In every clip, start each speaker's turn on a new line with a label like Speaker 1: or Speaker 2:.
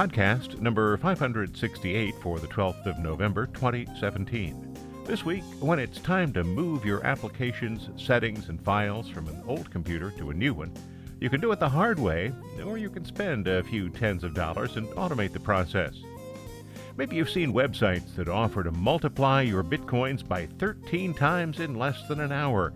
Speaker 1: Podcast number 568 for the 12th of November 2017. This week, when it's time to move your applications, settings, and files from an old computer to a new one, you can do it the hard way, or you can spend a few tens of dollars and automate the process. Maybe you've seen websites that offer to multiply your bitcoins by 13 times in less than an hour.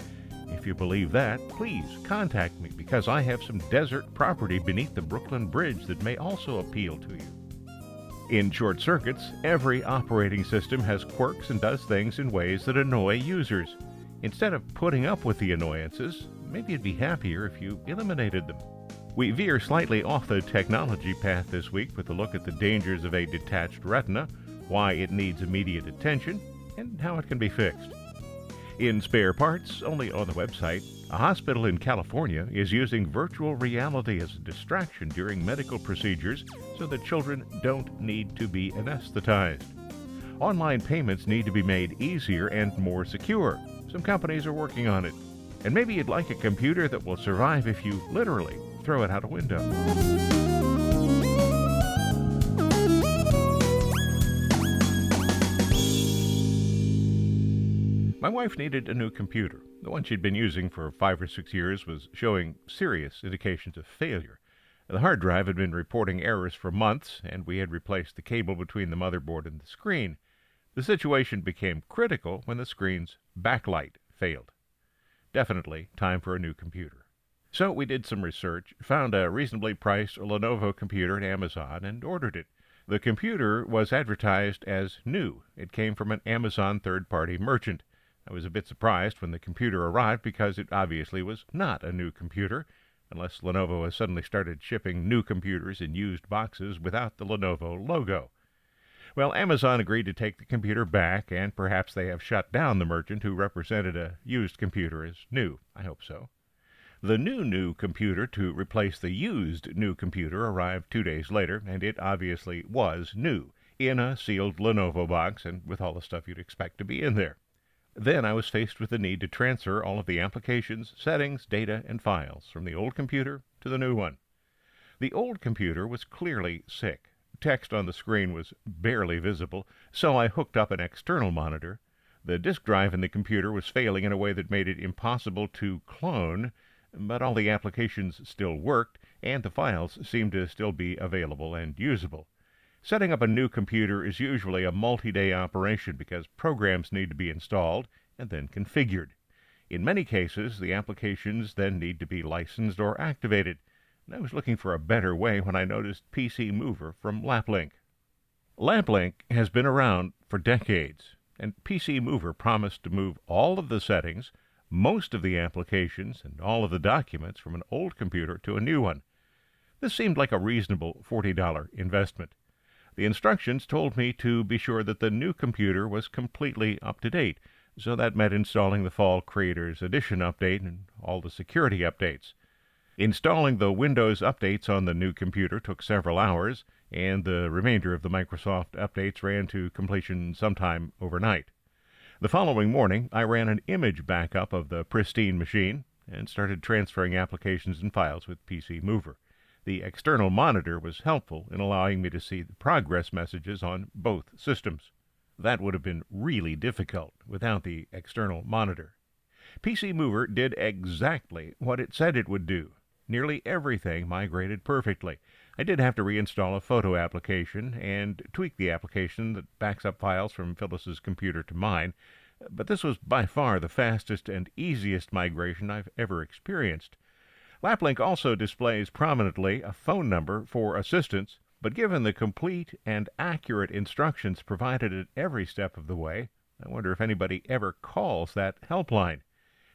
Speaker 1: If you believe that, please contact me because I have some desert property beneath the Brooklyn Bridge that may also appeal to you. In short circuits, every operating system has quirks and does things in ways that annoy users. Instead of putting up with the annoyances, maybe you'd be happier if you eliminated them. We veer slightly off the technology path this week with a look at the dangers of a detached retina, why it needs immediate attention, and how it can be fixed. In spare parts, only on the website, a hospital in California is using virtual reality as a distraction during medical procedures so that children don't need to be anesthetized. Online payments need to be made easier and more secure. Some companies are working on it. And maybe you'd like a computer that will survive if you literally throw it out a window. Wife needed a new computer. The one she'd been using for five or six years was showing serious indications of failure. The hard drive had been reporting errors for months, and we had replaced the cable between the motherboard and the screen. The situation became critical when the screen's backlight failed. Definitely time for a new computer. So we did some research, found a reasonably priced Lenovo computer at Amazon, and ordered it. The computer was advertised as new. It came from an Amazon third party merchant. I was a bit surprised when the computer arrived because it obviously was not a new computer, unless Lenovo has suddenly started shipping new computers in used boxes without the Lenovo logo. Well, Amazon agreed to take the computer back, and perhaps they have shut down the merchant who represented a used computer as new. I hope so. The new new computer to replace the used new computer arrived two days later, and it obviously was new, in a sealed Lenovo box and with all the stuff you'd expect to be in there. Then I was faced with the need to transfer all of the applications, settings, data, and files from the old computer to the new one. The old computer was clearly sick. Text on the screen was barely visible, so I hooked up an external monitor. The disk drive in the computer was failing in a way that made it impossible to clone, but all the applications still worked, and the files seemed to still be available and usable. Setting up a new computer is usually a multi day operation because programs need to be installed and then configured. In many cases, the applications then need to be licensed or activated. And I was looking for a better way when I noticed PC Mover from Laplink. Laplink has been around for decades, and PC Mover promised to move all of the settings, most of the applications, and all of the documents from an old computer to a new one. This seemed like a reasonable $40 investment. The instructions told me to be sure that the new computer was completely up to date, so that meant installing the Fall Creators Edition update and all the security updates. Installing the Windows updates on the new computer took several hours, and the remainder of the Microsoft updates ran to completion sometime overnight. The following morning, I ran an image backup of the pristine machine and started transferring applications and files with PC Mover. The external monitor was helpful in allowing me to see the progress messages on both systems. That would have been really difficult without the external monitor. PC Mover did exactly what it said it would do. Nearly everything migrated perfectly. I did have to reinstall a photo application and tweak the application that backs up files from Phyllis's computer to mine, but this was by far the fastest and easiest migration I've ever experienced. Laplink also displays prominently a phone number for assistance, but given the complete and accurate instructions provided at every step of the way, I wonder if anybody ever calls that helpline.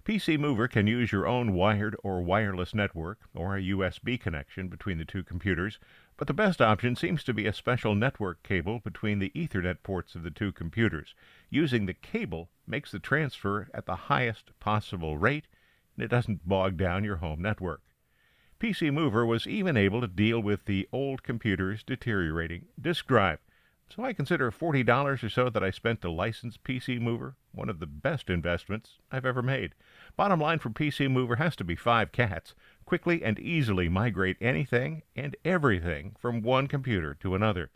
Speaker 1: PC Mover can use your own wired or wireless network or a USB connection between the two computers, but the best option seems to be a special network cable between the Ethernet ports of the two computers. Using the cable makes the transfer at the highest possible rate, it doesn't bog down your home network. PC Mover was even able to deal with the old computer's deteriorating disk drive. So I consider $40 or so that I spent to license PC Mover one of the best investments I've ever made. Bottom line for PC Mover has to be five cats. Quickly and easily migrate anything and everything from one computer to another.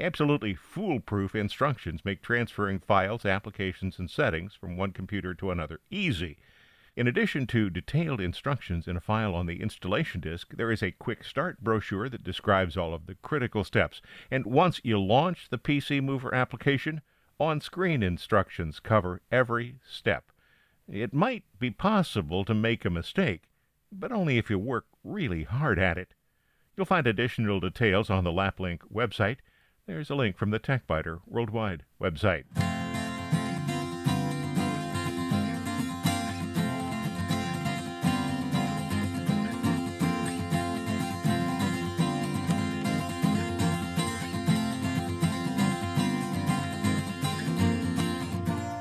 Speaker 1: Absolutely foolproof instructions make transferring files, applications, and settings from one computer to another easy. In addition to detailed instructions in a file on the installation disk, there is a quick start brochure that describes all of the critical steps. And once you launch the PC Mover application, on screen instructions cover every step. It might be possible to make a mistake, but only if you work really hard at it. You'll find additional details on the Laplink website. There's a link from the TechByter Worldwide website.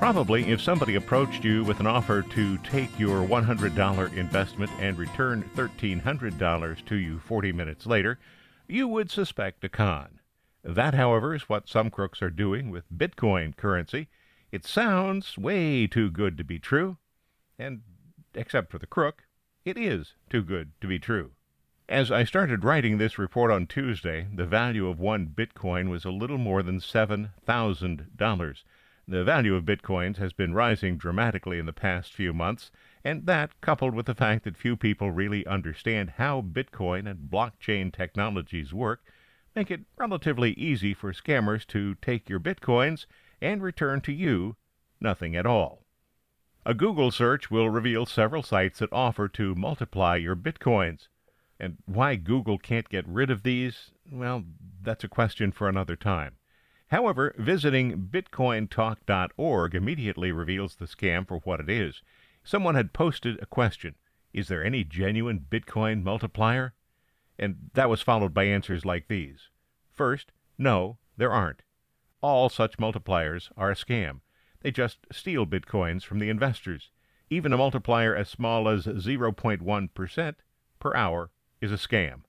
Speaker 1: Probably, if somebody approached you with an offer to take your $100 investment and return $1,300 to you 40 minutes later, you would suspect a con. That, however, is what some crooks are doing with Bitcoin currency. It sounds way too good to be true, and except for the crook, it is too good to be true. As I started writing this report on Tuesday, the value of one Bitcoin was a little more than $7,000. The value of bitcoins has been rising dramatically in the past few months, and that, coupled with the fact that few people really understand how Bitcoin and blockchain technologies work, make it relatively easy for scammers to take your bitcoins and return to you nothing at all. A Google search will reveal several sites that offer to multiply your bitcoins. And why Google can't get rid of these, well, that's a question for another time. However, visiting bitcointalk.org immediately reveals the scam for what it is. Someone had posted a question Is there any genuine Bitcoin multiplier? And that was followed by answers like these First, no, there aren't. All such multipliers are a scam. They just steal Bitcoins from the investors. Even a multiplier as small as 0.1% per hour is a scam.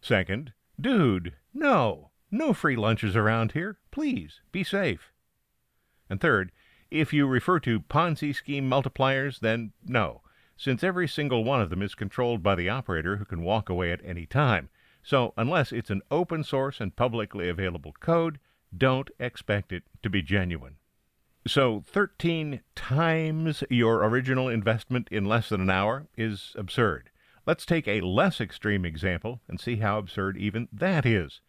Speaker 1: Second, dude, no. No free lunches around here. Please be safe. And third, if you refer to Ponzi scheme multipliers, then no, since every single one of them is controlled by the operator who can walk away at any time. So, unless it's an open source and publicly available code, don't expect it to be genuine. So, 13 times your original investment in less than an hour is absurd. Let's take a less extreme example and see how absurd even that is.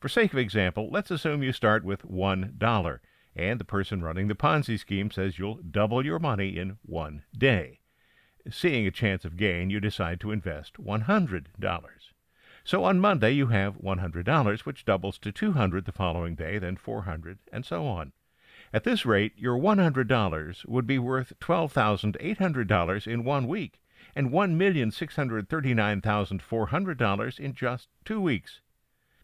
Speaker 1: For sake of example, let's assume you start with $1, and the person running the Ponzi scheme says you'll double your money in one day. Seeing a chance of gain, you decide to invest $100. So on Monday, you have $100, which doubles to 200 the following day, then 400, and so on. At this rate, your $100 would be worth $12,800 in one week and $1,639,400 in just two weeks.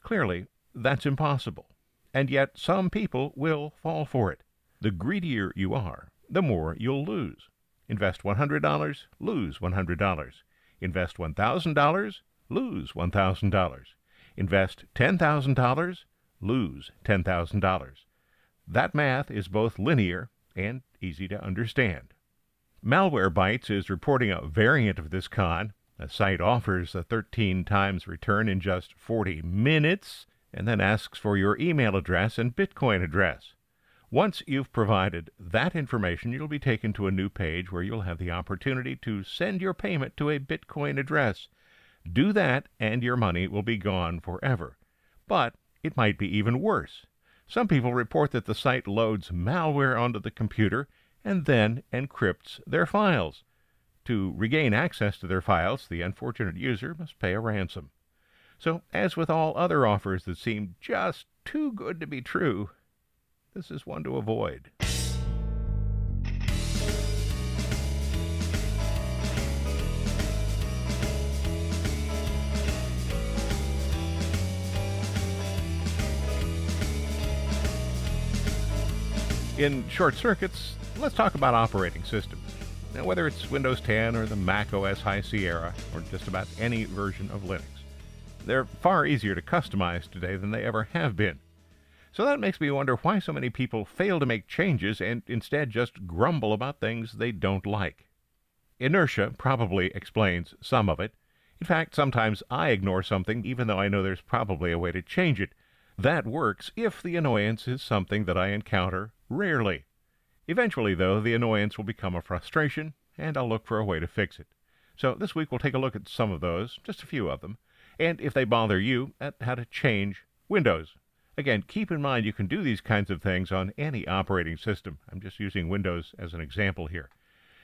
Speaker 1: Clearly, that's impossible. And yet some people will fall for it. The greedier you are, the more you'll lose. Invest $100, lose $100. Invest $1,000, lose $1,000. Invest $10,000, lose $10,000. That math is both linear and easy to understand. Malwarebytes is reporting a variant of this con. A site offers a 13 times return in just 40 minutes and then asks for your email address and Bitcoin address. Once you've provided that information, you'll be taken to a new page where you'll have the opportunity to send your payment to a Bitcoin address. Do that, and your money will be gone forever. But it might be even worse. Some people report that the site loads malware onto the computer and then encrypts their files. To regain access to their files, the unfortunate user must pay a ransom. So, as with all other offers that seem just too good to be true, this is one to avoid. In short circuits, let's talk about operating systems. Now, whether it's Windows 10 or the Mac OS High Sierra or just about any version of Linux they're far easier to customize today than they ever have been. So that makes me wonder why so many people fail to make changes and instead just grumble about things they don't like. Inertia probably explains some of it. In fact, sometimes I ignore something even though I know there's probably a way to change it. That works if the annoyance is something that I encounter rarely. Eventually, though, the annoyance will become a frustration, and I'll look for a way to fix it. So this week we'll take a look at some of those, just a few of them, and if they bother you, at how to change Windows. Again, keep in mind you can do these kinds of things on any operating system. I'm just using Windows as an example here.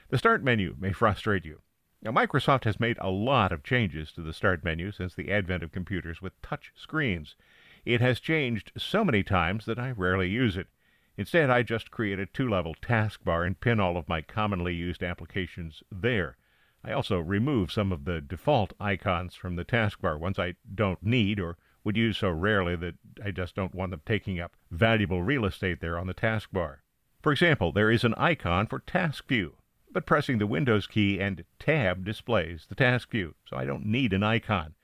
Speaker 1: The Start menu may frustrate you. Now, Microsoft has made a lot of changes to the Start menu since the advent of computers with touch screens. It has changed so many times that I rarely use it. Instead, I just create a two-level taskbar and pin all of my commonly used applications there. I also remove some of the default icons from the taskbar, ones I don't need or would use so rarely that I just don't want them taking up valuable real estate there on the taskbar. For example, there is an icon for Task View, but pressing the Windows key and Tab displays the task view, so I don't need an icon.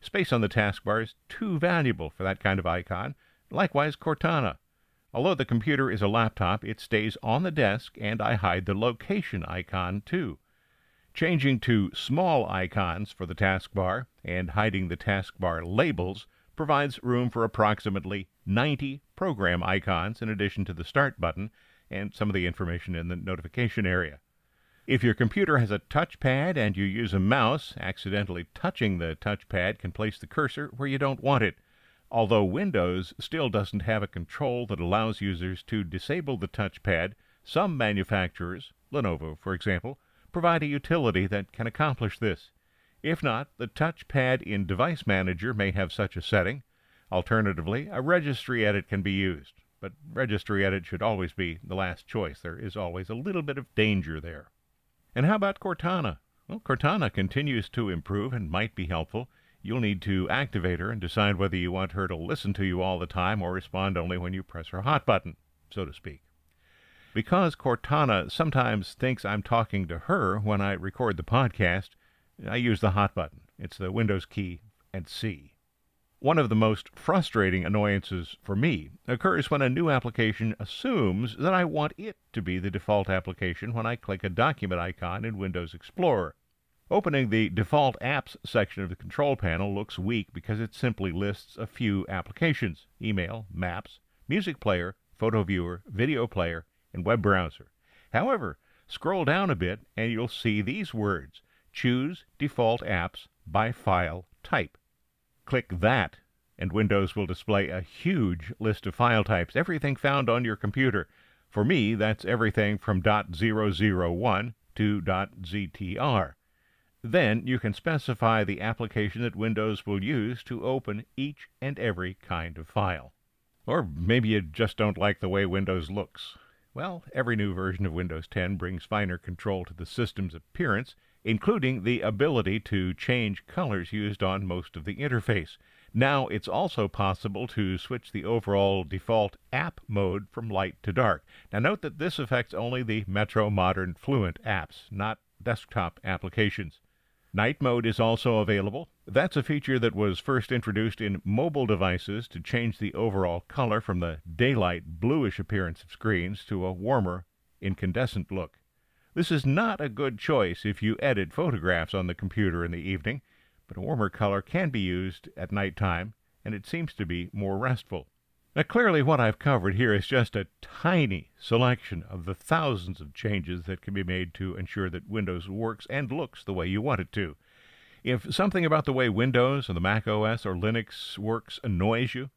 Speaker 1: Space on the taskbar is too valuable for that kind of icon. Likewise, Cortana. Although the computer is a laptop, it stays on the desk and I hide the location icon too. Changing to small icons for the taskbar and hiding the taskbar labels provides room for approximately 90 program icons in addition to the Start button and some of the information in the notification area. If your computer has a touchpad and you use a mouse, accidentally touching the touchpad can place the cursor where you don't want it Although Windows still doesn't have a control that allows users to disable the touchpad, some manufacturers, Lenovo for example, provide a utility that can accomplish this. If not, the touchpad in Device Manager may have such a setting. Alternatively, a registry edit can be used, but registry edit should always be the last choice. There is always a little bit of danger there. And how about Cortana? Well, Cortana continues to improve and might be helpful. You'll need to activate her and decide whether you want her to listen to you all the time or respond only when you press her hot button, so to speak. Because Cortana sometimes thinks I'm talking to her when I record the podcast, I use the hot button. It's the Windows key and C. One of the most frustrating annoyances for me occurs when a new application assumes that I want it to be the default application when I click a document icon in Windows Explorer. Opening the Default Apps section of the control panel looks weak because it simply lists a few applications email, maps, music player, photo viewer, video player, and web browser. However, scroll down a bit and you'll see these words Choose Default Apps by File Type. Click that, and Windows will display a huge list of file types, everything found on your computer. For me, that's everything from .001 to .ztr. Then you can specify the application that Windows will use to open each and every kind of file. Or maybe you just don't like the way Windows looks. Well, every new version of Windows 10 brings finer control to the system's appearance, including the ability to change colors used on most of the interface. Now it's also possible to switch the overall default app mode from light to dark. Now note that this affects only the Metro Modern Fluent apps, not desktop applications. Night mode is also available. That's a feature that was first introduced in mobile devices to change the overall color from the daylight bluish appearance of screens to a warmer incandescent look. This is not a good choice if you edit photographs on the computer in the evening, but a warmer color can be used at night time, and it seems to be more restful. Now, clearly, what I've covered here is just a tiny selection of the thousands of changes that can be made to ensure that Windows works and looks the way you want it to. If something about the way Windows or the Mac OS or Linux works annoys you,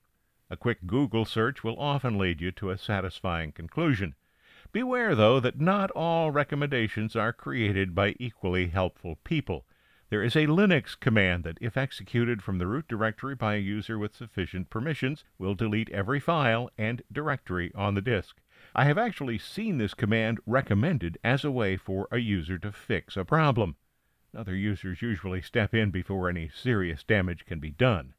Speaker 1: a quick Google search will often lead you to a satisfying conclusion. Beware, though, that not all recommendations are created by equally helpful people. There is a Linux command that, if executed from the root directory by a user with sufficient permissions, will delete every file and directory on the disk. I have actually seen this command recommended as a way for a user to fix a problem. Other users usually step in before any serious damage can be done.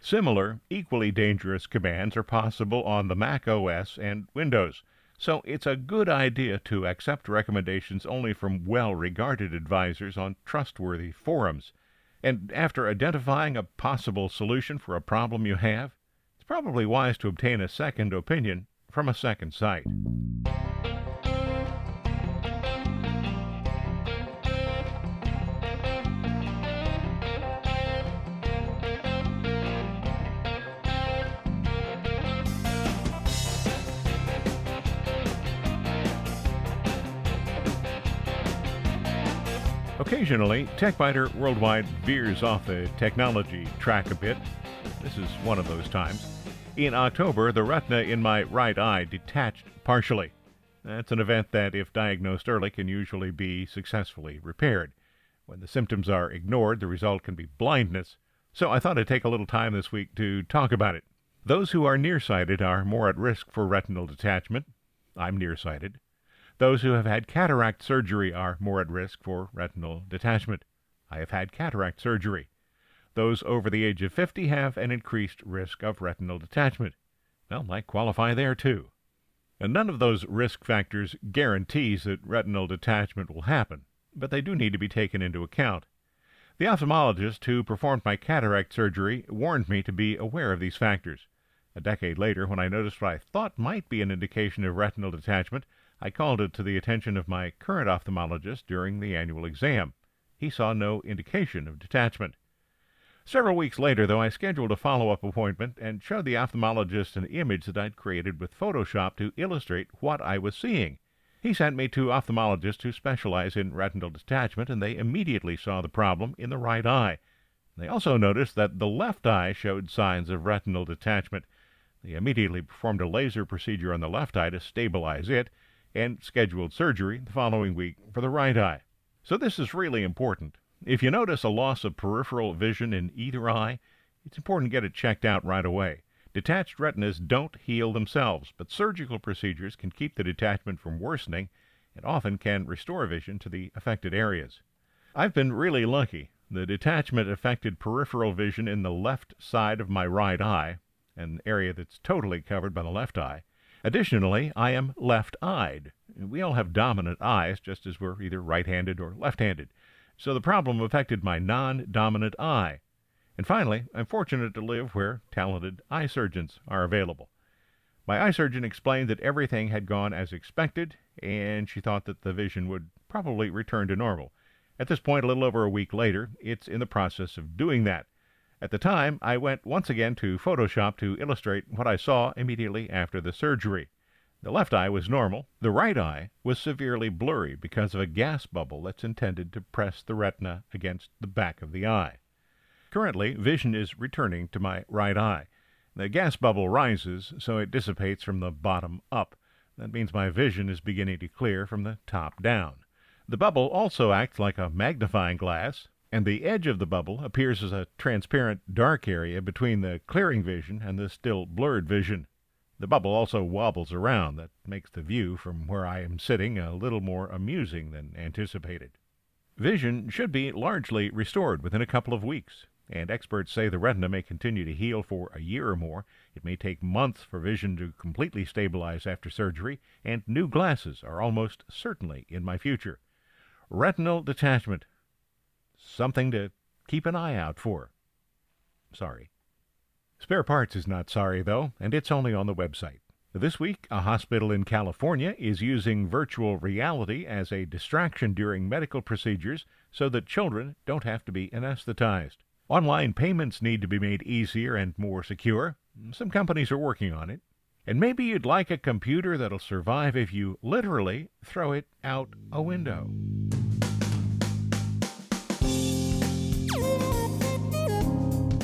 Speaker 1: Similar, equally dangerous commands are possible on the Mac OS and Windows. So it's a good idea to accept recommendations only from well regarded advisors on trustworthy forums. And after identifying a possible solution for a problem you have, it's probably wise to obtain a second opinion from a second site. Occasionally, TechByter Worldwide veers off the technology track a bit. This is one of those times. In October, the retina in my right eye detached partially. That's an event that, if diagnosed early, can usually be successfully repaired. When the symptoms are ignored, the result can be blindness. So I thought I'd take a little time this week to talk about it. Those who are nearsighted are more at risk for retinal detachment. I'm nearsighted. Those who have had cataract surgery are more at risk for retinal detachment. I have had cataract surgery. Those over the age of 50 have an increased risk of retinal detachment. Well, I qualify there too. And none of those risk factors guarantees that retinal detachment will happen, but they do need to be taken into account. The ophthalmologist who performed my cataract surgery warned me to be aware of these factors. A decade later, when I noticed what I thought might be an indication of retinal detachment, I called it to the attention of my current ophthalmologist during the annual exam. He saw no indication of detachment. Several weeks later, though, I scheduled a follow up appointment and showed the ophthalmologist an image that I'd created with Photoshop to illustrate what I was seeing. He sent me to ophthalmologists who specialize in retinal detachment, and they immediately saw the problem in the right eye. They also noticed that the left eye showed signs of retinal detachment. They immediately performed a laser procedure on the left eye to stabilize it, and scheduled surgery the following week for the right eye. So this is really important. If you notice a loss of peripheral vision in either eye, it's important to get it checked out right away. Detached retinas don't heal themselves, but surgical procedures can keep the detachment from worsening and often can restore vision to the affected areas. I've been really lucky. The detachment affected peripheral vision in the left side of my right eye, an area that's totally covered by the left eye, Additionally, I am left eyed. We all have dominant eyes, just as we're either right handed or left handed. So the problem affected my non dominant eye. And finally, I'm fortunate to live where talented eye surgeons are available. My eye surgeon explained that everything had gone as expected, and she thought that the vision would probably return to normal. At this point, a little over a week later, it's in the process of doing that. At the time, I went once again to Photoshop to illustrate what I saw immediately after the surgery. The left eye was normal. The right eye was severely blurry because of a gas bubble that's intended to press the retina against the back of the eye. Currently, vision is returning to my right eye. The gas bubble rises, so it dissipates from the bottom up. That means my vision is beginning to clear from the top down. The bubble also acts like a magnifying glass, and the edge of the bubble appears as a transparent dark area between the clearing vision and the still blurred vision. The bubble also wobbles around. That makes the view from where I am sitting a little more amusing than anticipated. Vision should be largely restored within a couple of weeks, and experts say the retina may continue to heal for a year or more. It may take months for vision to completely stabilize after surgery, and new glasses are almost certainly in my future. Retinal detachment something to keep an eye out for. Sorry. Spare Parts is not sorry, though, and it's only on the website. This week, a hospital in California is using virtual reality as a distraction during medical procedures so that children don't have to be anesthetized. Online payments need to be made easier and more secure. Some companies are working on it. And maybe you'd like a computer that'll survive if you literally throw it out a window.